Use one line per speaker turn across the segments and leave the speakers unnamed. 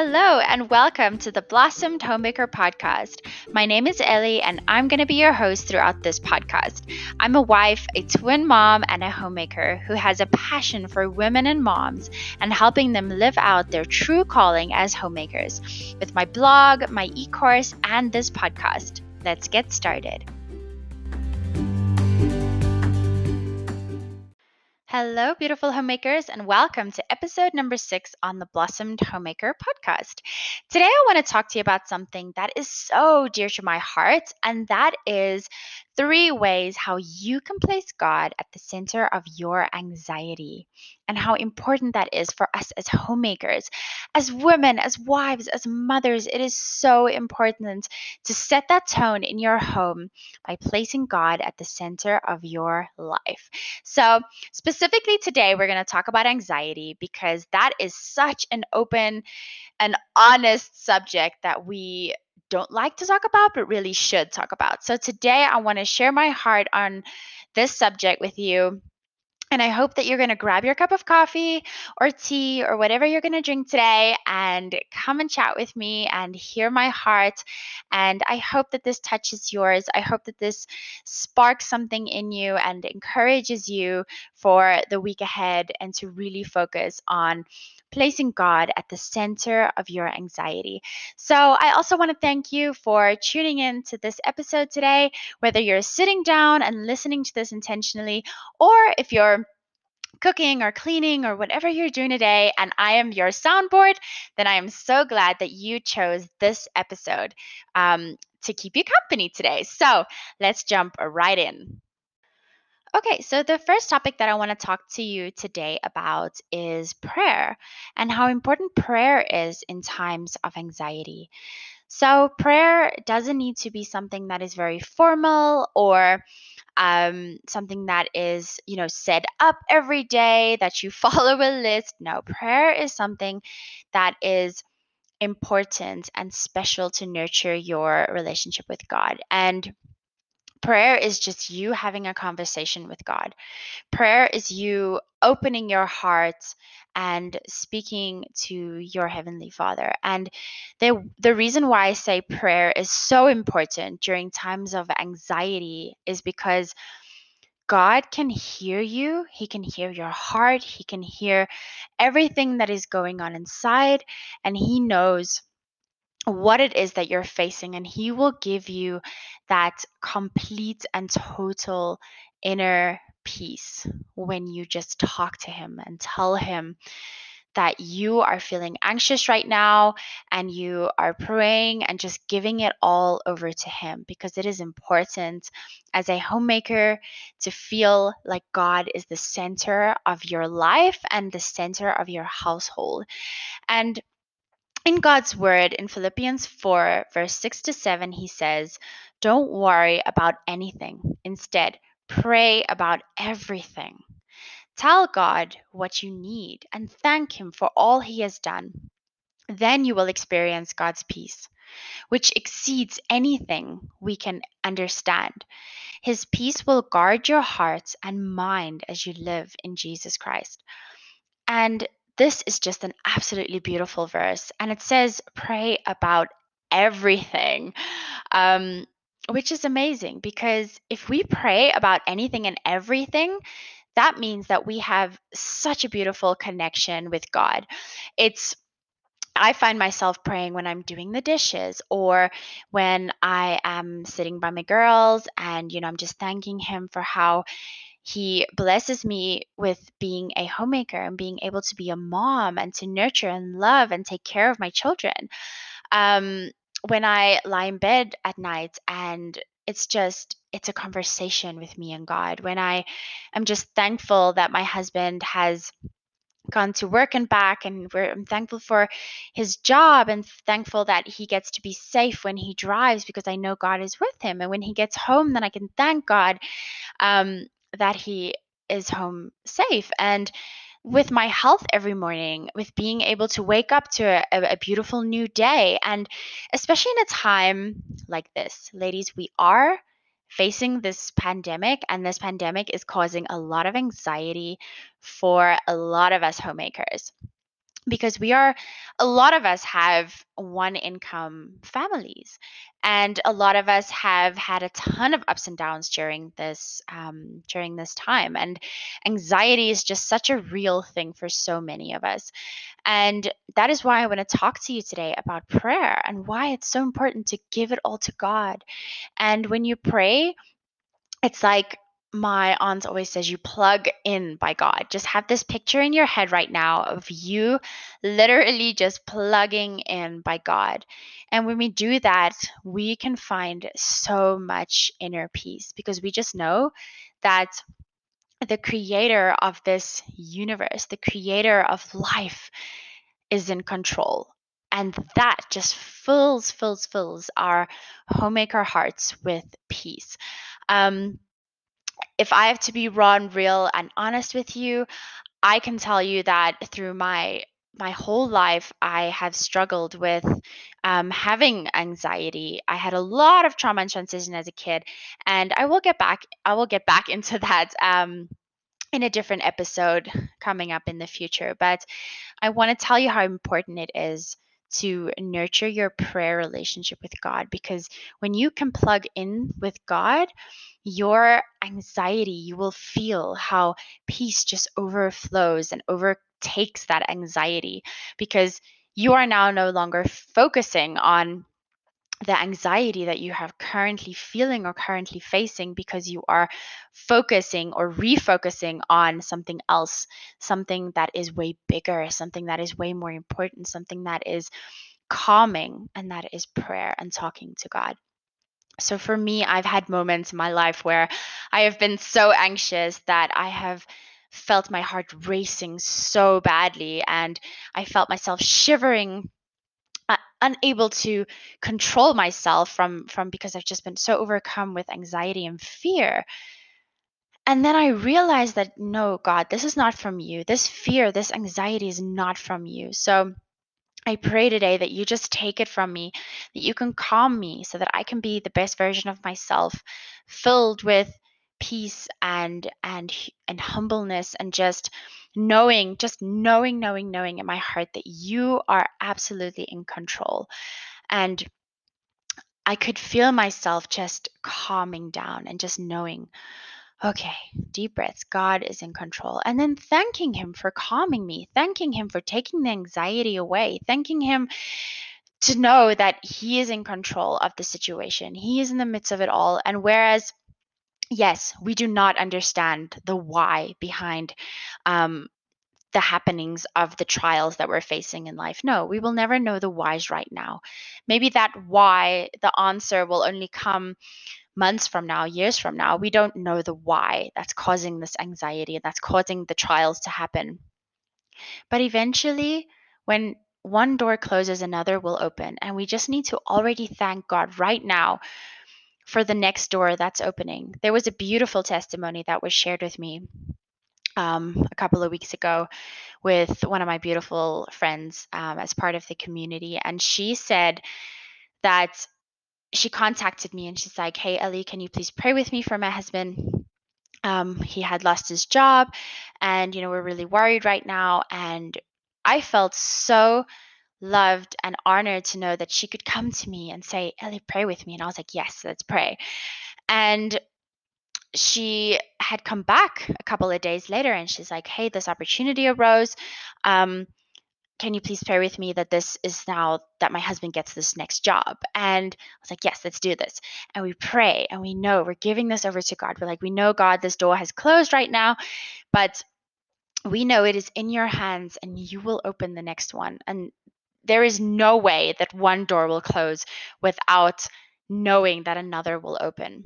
Hello, and welcome to the Blossomed Homemaker Podcast. My name is Ellie, and I'm going to be your host throughout this podcast. I'm a wife, a twin mom, and a homemaker who has a passion for women and moms and helping them live out their true calling as homemakers with my blog, my e course, and this podcast. Let's get started. Hello, beautiful homemakers, and welcome to episode number six on the Blossomed Homemaker podcast. Today, I want to talk to you about something that is so dear to my heart, and that is three ways how you can place God at the center of your anxiety and how important that is for us as homemakers, as women, as wives, as mothers. It is so important to set that tone in your home by placing God at the center of your life. So, specifically today, we're going to talk about anxiety because that is such an open and honest subject that we don't like to talk about, but really should talk about. So today I want to share my heart on this subject with you and I hope that you're going to grab your cup of coffee or tea or whatever you're going to drink today and come and chat with me and hear my heart. And I hope that this touches yours. I hope that this sparks something in you and encourages you for the week ahead and to really focus on placing God at the center of your anxiety. So, I also want to thank you for tuning in to this episode today, whether you're sitting down and listening to this intentionally, or if you're cooking or cleaning or whatever you're doing today, and I am your soundboard, then I am so glad that you chose this episode um, to keep you company today. So let's jump right in. Okay, so the first topic that I want to talk to you today about is prayer and how important prayer is in times of anxiety. So, prayer doesn't need to be something that is very formal or um, something that is, you know, set up every day, that you follow a list. No, prayer is something that is important and special to nurture your relationship with God. And Prayer is just you having a conversation with God. Prayer is you opening your heart and speaking to your heavenly Father. And the the reason why I say prayer is so important during times of anxiety is because God can hear you. He can hear your heart. He can hear everything that is going on inside and he knows what it is that you're facing and he will give you that complete and total inner peace when you just talk to him and tell him that you are feeling anxious right now and you are praying and just giving it all over to Him because it is important as a homemaker to feel like God is the center of your life and the center of your household. And in God's word, in Philippians 4, verse 6 to 7, He says, don't worry about anything. Instead, pray about everything. Tell God what you need and thank Him for all He has done. Then you will experience God's peace, which exceeds anything we can understand. His peace will guard your hearts and mind as you live in Jesus Christ. And this is just an absolutely beautiful verse. And it says, pray about everything. Um, which is amazing because if we pray about anything and everything, that means that we have such a beautiful connection with God. It's I find myself praying when I'm doing the dishes or when I am sitting by my girls and you know I'm just thanking him for how he blesses me with being a homemaker and being able to be a mom and to nurture and love and take care of my children. Um, when I lie in bed at night and it's just it's a conversation with me and God. When I am just thankful that my husband has gone to work and back and I'm thankful for his job and thankful that he gets to be safe when he drives because I know God is with him and when he gets home then I can thank God um, that he is home safe and with my health every morning, with being able to wake up to a, a, beautiful new day. And especially in a time like this, ladies, we are facing this pandemic, and this pandemic is causing a lot of anxiety for a lot of us homemakers because we are a lot of us have one income families and a lot of us have had a ton of ups and downs during this um, during this time and anxiety is just such a real thing for so many of us and that is why i want to talk to you today about prayer and why it's so important to give it all to god and when you pray it's like my aunt always says you plug in by God. Just have this picture in your head right now of you literally just plugging in by God. And when we do that, we can find so much inner peace because we just know that the creator of this universe, the creator of life, is in control. And that just fills, fills, fills our homemaker hearts with peace. Um, if I have to be raw and real and honest with you, I can tell you that through my my whole life, I have struggled with um, having anxiety. I had a lot of trauma and transition as a kid, and I will get back. I will get back into that um, in a different episode coming up in the future. But I want to tell you how important it is to nurture your prayer relationship with God because when you can plug in with God, your anxiety, you will feel how peace just overflows and overtakes that anxiety because you are now no longer focusing on the anxiety that you have currently feeling or currently facing because you are focusing or refocusing on something else, something that is way bigger, something that is way more important, something that is calming, and that is prayer and talking to God. So for me, I've had moments in my life where I have been so anxious that I have felt my heart racing so badly and I felt myself shivering unable to control myself from from because I've just been so overcome with anxiety and fear. And then I realized that no, God, this is not from you. This fear, this anxiety is not from you. So I pray today that you just take it from me, that you can calm me so that I can be the best version of myself, filled with peace and and and humbleness and just knowing, just knowing, knowing, knowing in my heart that you are absolutely in control. And I could feel myself just calming down and just knowing, okay, deep breaths, God is in control. And then thanking Him for calming me, thanking Him for taking the anxiety away, thanking Him to know that He is in control of the situation. He is in the midst of it all. And whereas yes, we do not understand the why behind um, the happenings of the trials that we're facing in life. No, we will never know the whys right now. Maybe that why, the answer will only come months from now, years from now. We don't know the why that's causing this anxiety, and that's causing the trials to happen. But eventually, when one door closes, another will open. And we just need to already thank God right now for the next door that's opening. There was a beautiful testimony that was shared with me um, a couple of weeks ago with one of my beautiful friends um, as part of the community. And she said that she contacted me and she's like, Hey, Ellie, can you please pray with me for my husband? Um, he had lost his job and, you know, we're really worried right now. And I felt so loved and honored to know that she could come to me and say, Ellie, pray with me. And I was like, yes, let's pray. And she had come back a couple of days later and she's like, hey, this opportunity arose. Um, can you please pray with me that this is now that my husband gets this next job? And I was like, yes, let's do this. And we pray and we know we're giving this over to God. We're like, we know, God, this door has closed right now, but we know it is in your hands and you will open the next one. And there is no way that one door will close without knowing that another will open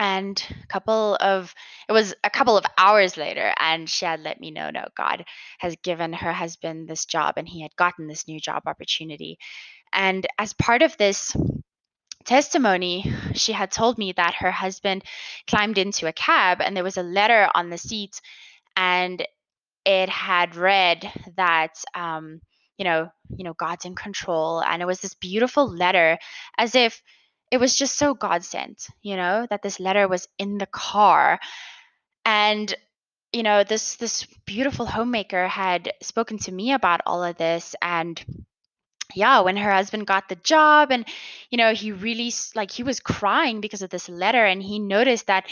and a couple of it was a couple of hours later and she had let me know no god has given her husband this job and he had gotten this new job opportunity and as part of this testimony she had told me that her husband climbed into a cab and there was a letter on the seat and it had read that um, you know, you know, God's in control. And it was this beautiful letter as if it was just so God sent, you know, that this letter was in the car. And you know, this this beautiful homemaker had spoken to me about all of this and yeah, when her husband got the job and you know, he really like he was crying because of this letter and he noticed that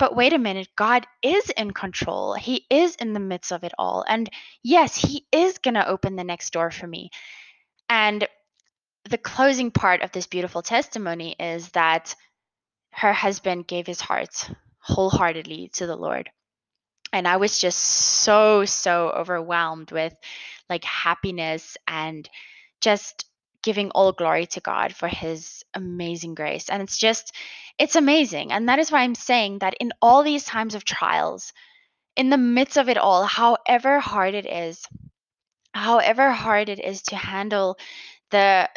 but wait a minute, God is in control. He is in the midst of it all. And yes, He is going to open the next door for me. And the closing part of this beautiful testimony is that her husband gave his heart wholeheartedly to the Lord. And I was just so, so overwhelmed with like happiness and just giving all glory to God for his amazing grace. And it's just, it's amazing. And that is why I'm saying that in all these times of trials, in the midst of it all, however hard it is, however hard it is to handle the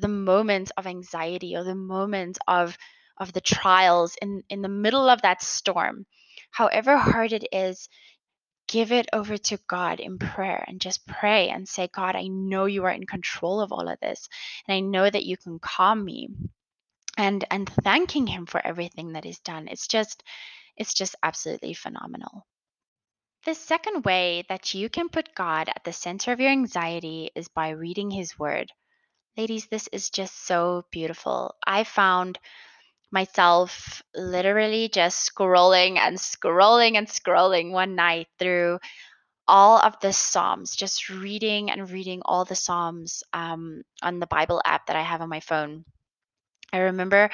the moments of anxiety or the moments of of the trials in in the middle of that storm however hard it is give it over to God in prayer and just pray and say, God, I know you are in control of all of this. And I know that you can calm me. And and thanking him for everything that he's done. It's just it's just absolutely phenomenal. The second way that you can put God at the center of your anxiety is by reading his word. Ladies, this is just so beautiful. I found myself literally just scrolling and scrolling and scrolling one night through all of the Psalms, just reading and reading all the Psalms um, on the Bible app that I have on my phone. I remember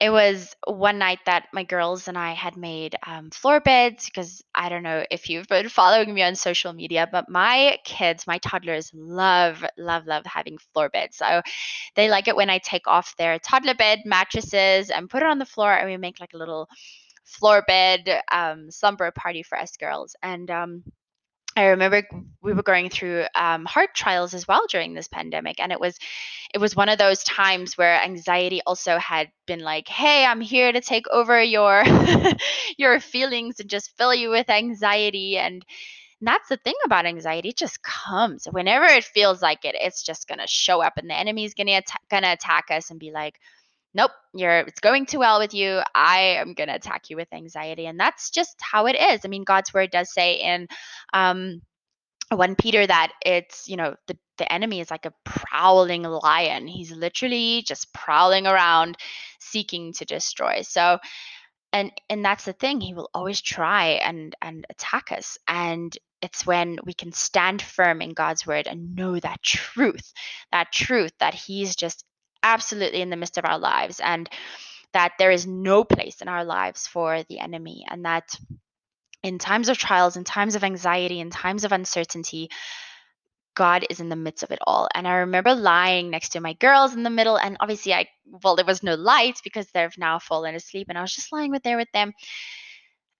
it was one night that my girls and I had made um, floor beds because I don't know if you've been following me on social media, but my kids, my toddlers, love, love, love having floor beds. So they like it when I take off their toddler bed mattresses and put it on the floor, and we make like a little floor bed um, slumber party for us girls. And um, I remember we were going through um, heart trials as well during this pandemic, and it was, it was one of those times where anxiety also had been like, "Hey, I'm here to take over your, your feelings and just fill you with anxiety." And, and that's the thing about anxiety; it just comes whenever it feels like it. It's just gonna show up, and the enemy's gonna gonna attack us and be like, nope, you're it's going too well with you. I am going to attack you with anxiety. And that's just how it is. I mean, God's word does say in um 1 Peter that it's, you know, the the enemy is like a prowling lion. He's literally just prowling around seeking to destroy. So and and that's the thing, he will always try and and attack us. And it's when we can stand firm in God's word and know that truth, that truth that he's just absolutely in the midst of our lives and that there is no place in our lives for the enemy and that in times of trials in times of anxiety in times of uncertainty God is in the midst of it all. And I remember lying next to my girls in the middle, and obviously I well, there was no light because they've now fallen asleep, and I was just lying with there with them.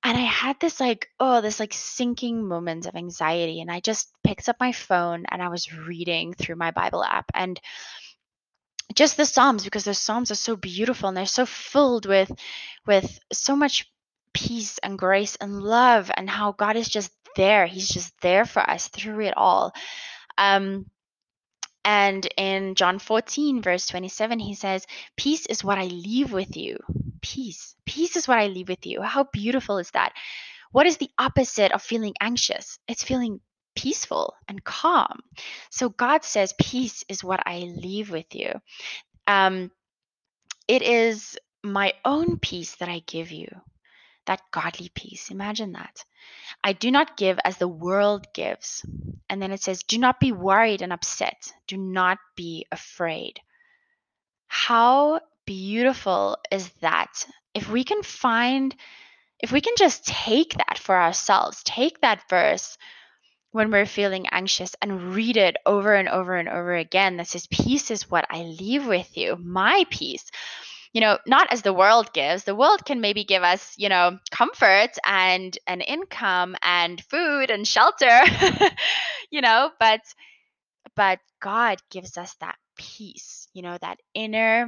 And I had this like, oh, this like sinking moment of anxiety. And I just picked up my phone and I was reading through my Bible app. And just the psalms because the psalms are so beautiful and they're so filled with with so much peace and grace and love and how god is just there he's just there for us through it all um and in john 14 verse 27 he says peace is what i leave with you peace peace is what i leave with you how beautiful is that what is the opposite of feeling anxious it's feeling peaceful and calm. So God says, Peace is what I leave with you. Um, it is my own peace that I give you, that godly peace. Imagine that. I do not give as the world gives. And then it says, Do not be worried and upset. Do not be afraid. How beautiful is that? If we can find, if we can just take that for ourselves, take that verse when we're feeling anxious and read it over and over and over again. This says, peace is what I leave with you, my peace. You know, not as the world gives. The world can maybe give us, you know, comfort and an income and food and shelter, you know, but but God gives us that peace, you know, that inner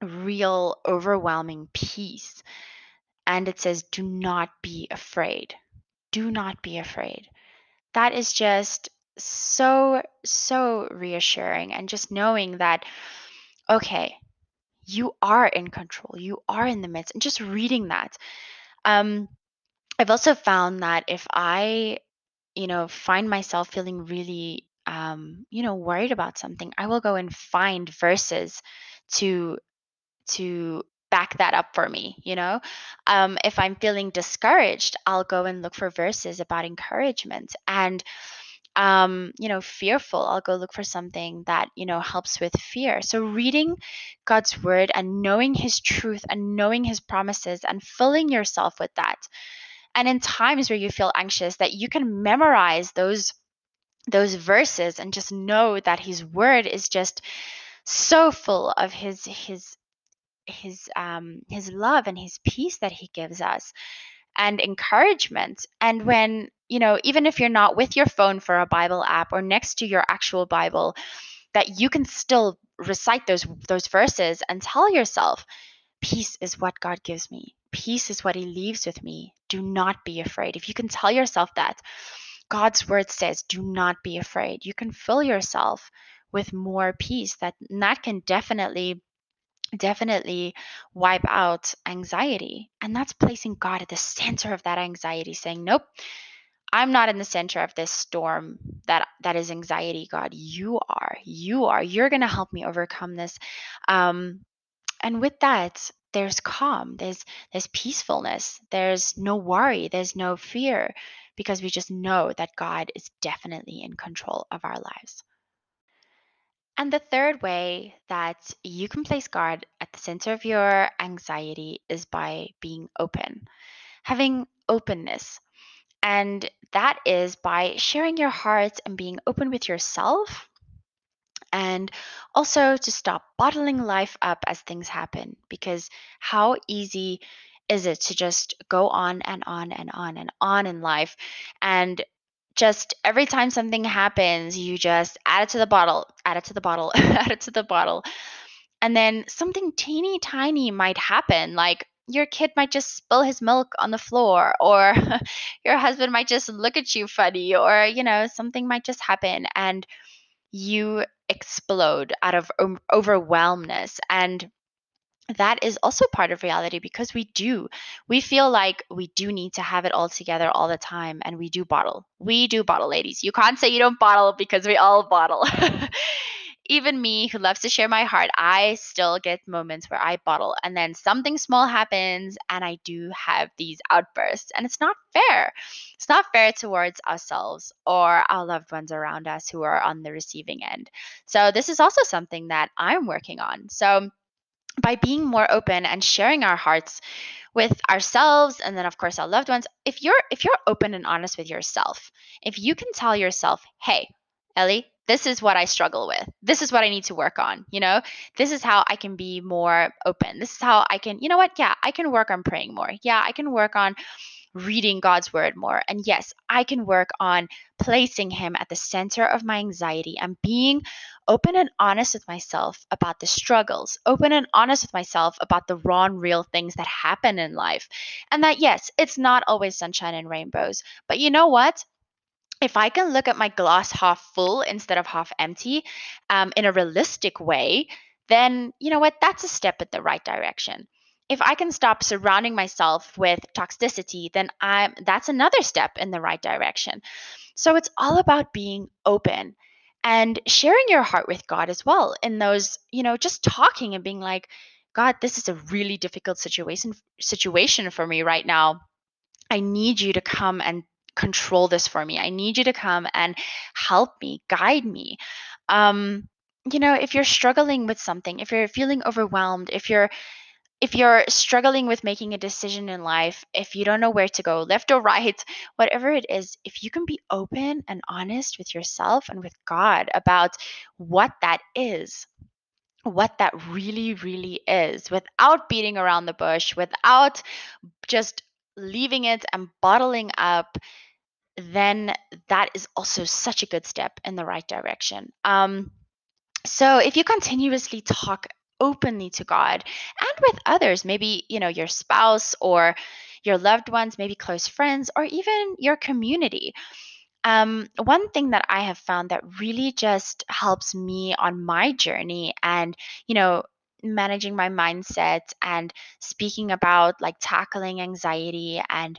real overwhelming peace. And it says, do not be afraid. Do not be afraid that is just so, so reassuring. And just knowing that, okay, you are in control, you are in the midst, and just reading that. Um, I've also found that if I, you know, find myself feeling really, um, you know, worried about something, I will go and find verses to to back that up for me you know um, if i'm feeling discouraged i'll go and look for verses about encouragement and um, you know fearful i'll go look for something that you know helps with fear so reading god's word and knowing his truth and knowing his promises and filling yourself with that and in times where you feel anxious that you can memorize those those verses and just know that his word is just so full of his his his um, his love and his peace that he gives us and encouragement and when you know even if you're not with your phone for a bible app or next to your actual bible that you can still recite those those verses and tell yourself peace is what god gives me peace is what he leaves with me do not be afraid if you can tell yourself that god's word says do not be afraid you can fill yourself with more peace that that can definitely definitely wipe out anxiety. And that's placing God at the center of that anxiety, saying, Nope, I'm not in the center of this storm that that is anxiety, God. You are. You are. You're gonna help me overcome this. Um, and with that, there's calm, there's there's peacefulness, there's no worry, there's no fear, because we just know that God is definitely in control of our lives. And the third way that you can place God at the center of your anxiety is by being open, having openness. And that is by sharing your heart and being open with yourself. And also to stop bottling life up as things happen, because how easy is it to just go on and on and on and on in life and just every time something happens, you just add it to the bottle, add it to the bottle, add it to the bottle. And then something teeny tiny might happen, like your kid might just spill his milk on the floor, or your husband might just look at you funny, or, you know, something might just happen and you explode out of overwhelmness. And that is also part of reality because we do. We feel like we do need to have it all together all the time and we do bottle. We do bottle, ladies. You can't say you don't bottle because we all bottle. Even me, who loves to share my heart, I still get moments where I bottle and then something small happens and I do have these outbursts. And it's not fair. It's not fair towards ourselves or our loved ones around us who are on the receiving end. So, this is also something that I'm working on. So, by being more open and sharing our hearts with ourselves and then of course our loved ones if you're if you're open and honest with yourself if you can tell yourself hey ellie this is what i struggle with this is what i need to work on you know this is how i can be more open this is how i can you know what yeah i can work on praying more yeah i can work on reading God's word more. And yes, I can work on placing Him at the center of my anxiety and being open and honest with myself about the struggles, open and honest with myself about the raw and real things that happen in life. And that, yes, it's not always sunshine and rainbows, but you know what? if I can look at my glass half full instead of half empty um, in a realistic way, then you know what? That's a step in the right direction if I can stop surrounding myself with toxicity, then I'm that's another step in the right direction. So it's all about being open and sharing your heart with God as well in those, you know, just talking and being like, God, this is a really difficult situation situation for me right now. I need you to come and control this for me. I need you to come and help me, guide me. Um, you know, if you're struggling with something, if you're feeling overwhelmed, if you're if you're struggling with making a decision in life, if you don't know where to go, left or right, whatever it is, if you can be open and honest with yourself and with God about what that is, what that really, really is, without beating around the bush, without just leaving it and bottling up, then that is also such a good step in the right direction. Um, so if you continuously talk openly to God and with others, maybe, you know, your spouse or your loved ones, maybe close friends, or even your community. Um, one thing that I have found that really just helps me on my journey and, you know, managing my mindset and speaking about like tackling anxiety and,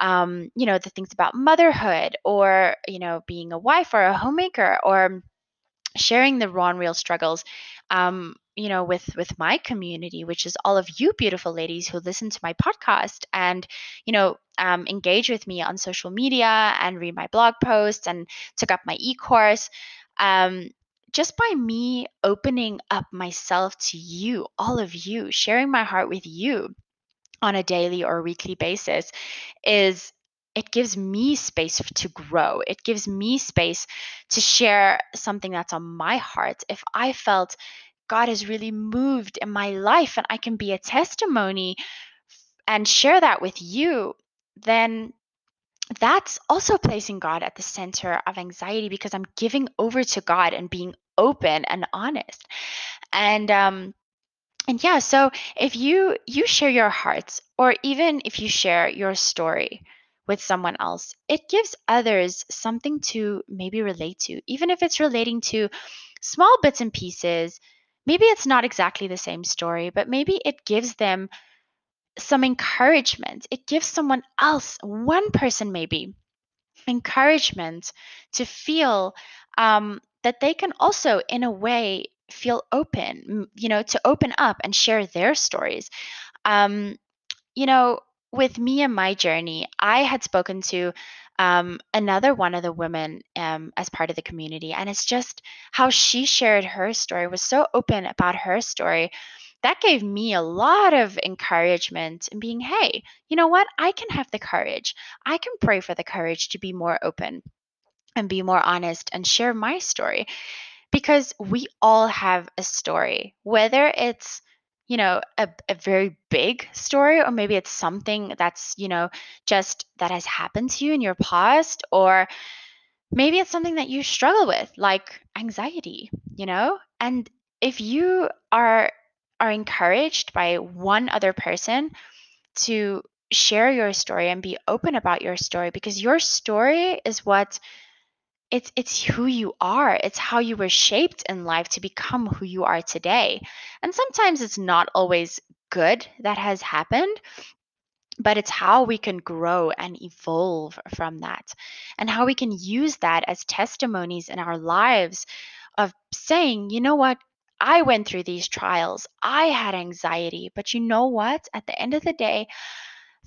um, you know, the things about motherhood or, you know, being a wife or a homemaker or sharing the raw and real struggles um, you know with with my community which is all of you beautiful ladies who listen to my podcast and you know um, engage with me on social media and read my blog posts and took up my e-course um, just by me opening up myself to you all of you sharing my heart with you on a daily or weekly basis is it gives me space to grow. It gives me space to share something that's on my heart. If I felt God has really moved in my life and I can be a testimony and share that with you, then that's also placing God at the center of anxiety because I'm giving over to God and being open and honest. And um and yeah, so if you you share your hearts or even if you share your story, with someone else, it gives others something to maybe relate to, even if it's relating to small bits and pieces maybe it's not exactly the same story, but maybe it gives them some encouragement. It gives someone else, one person maybe, encouragement to feel um, that they can also, in a way, feel open, you know, to open up and share their stories. Um, you know, with me and my journey, I had spoken to um, another one of the women um, as part of the community, and it's just how she shared her story, was so open about her story. That gave me a lot of encouragement and being, hey, you know what? I can have the courage. I can pray for the courage to be more open and be more honest and share my story because we all have a story, whether it's you know a, a very big story or maybe it's something that's you know just that has happened to you in your past or maybe it's something that you struggle with like anxiety you know and if you are are encouraged by one other person to share your story and be open about your story because your story is what it's it's who you are it's how you were shaped in life to become who you are today and sometimes it's not always good that has happened but it's how we can grow and evolve from that and how we can use that as testimonies in our lives of saying you know what I went through these trials. I had anxiety, but you know what? At the end of the day,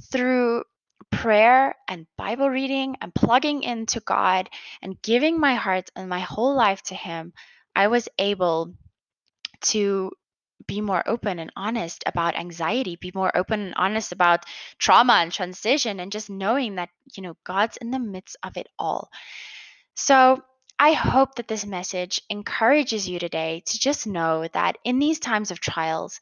through prayer and Bible reading and plugging into God and giving my heart and my whole life to Him, I was able to be more open and honest about anxiety, be more open and honest about trauma and transition, and just knowing that, you know, God's in the midst of it all. So, I hope that this message encourages you today to just know that in these times of trials,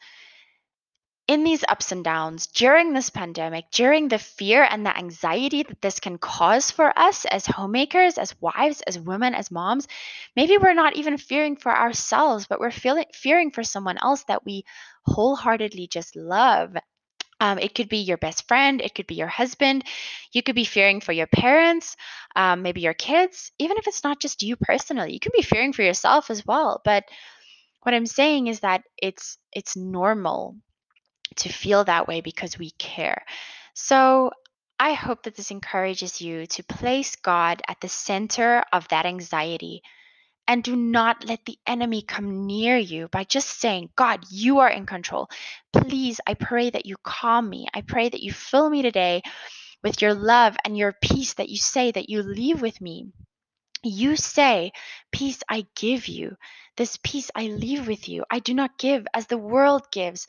in these ups and downs during this pandemic, during the fear and the anxiety that this can cause for us as homemakers, as wives, as women, as moms, maybe we're not even fearing for ourselves, but we're feeling, fearing for someone else that we wholeheartedly just love. Um, it could be your best friend, it could be your husband, you could be fearing for your parents, um, maybe your kids, even if it's not just you personally, you can be fearing for yourself as well. But what I'm saying is that it's it's normal to feel that way because we care. So I hope that this encourages you to place God at the center of that anxiety and do not let the enemy come near you by just saying, God, you are in control. Please, I pray that you calm me. I pray that you fill me today with your love and your peace that you say that you leave with me. You say, Peace I give you. This peace I leave with you. I do not give as the world gives.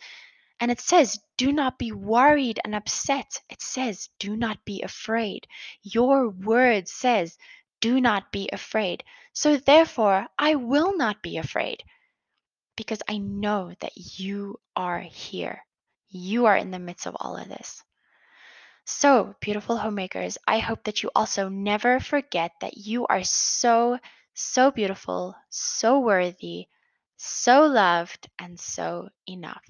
And it says, do not be worried and upset. It says, do not be afraid. Your word says, do not be afraid. So therefore, I will not be afraid because I know that you are here. You are in the midst of all of this. So, beautiful homemakers, I hope that you also never forget that you are so, so beautiful, so worthy, so loved, and so enough.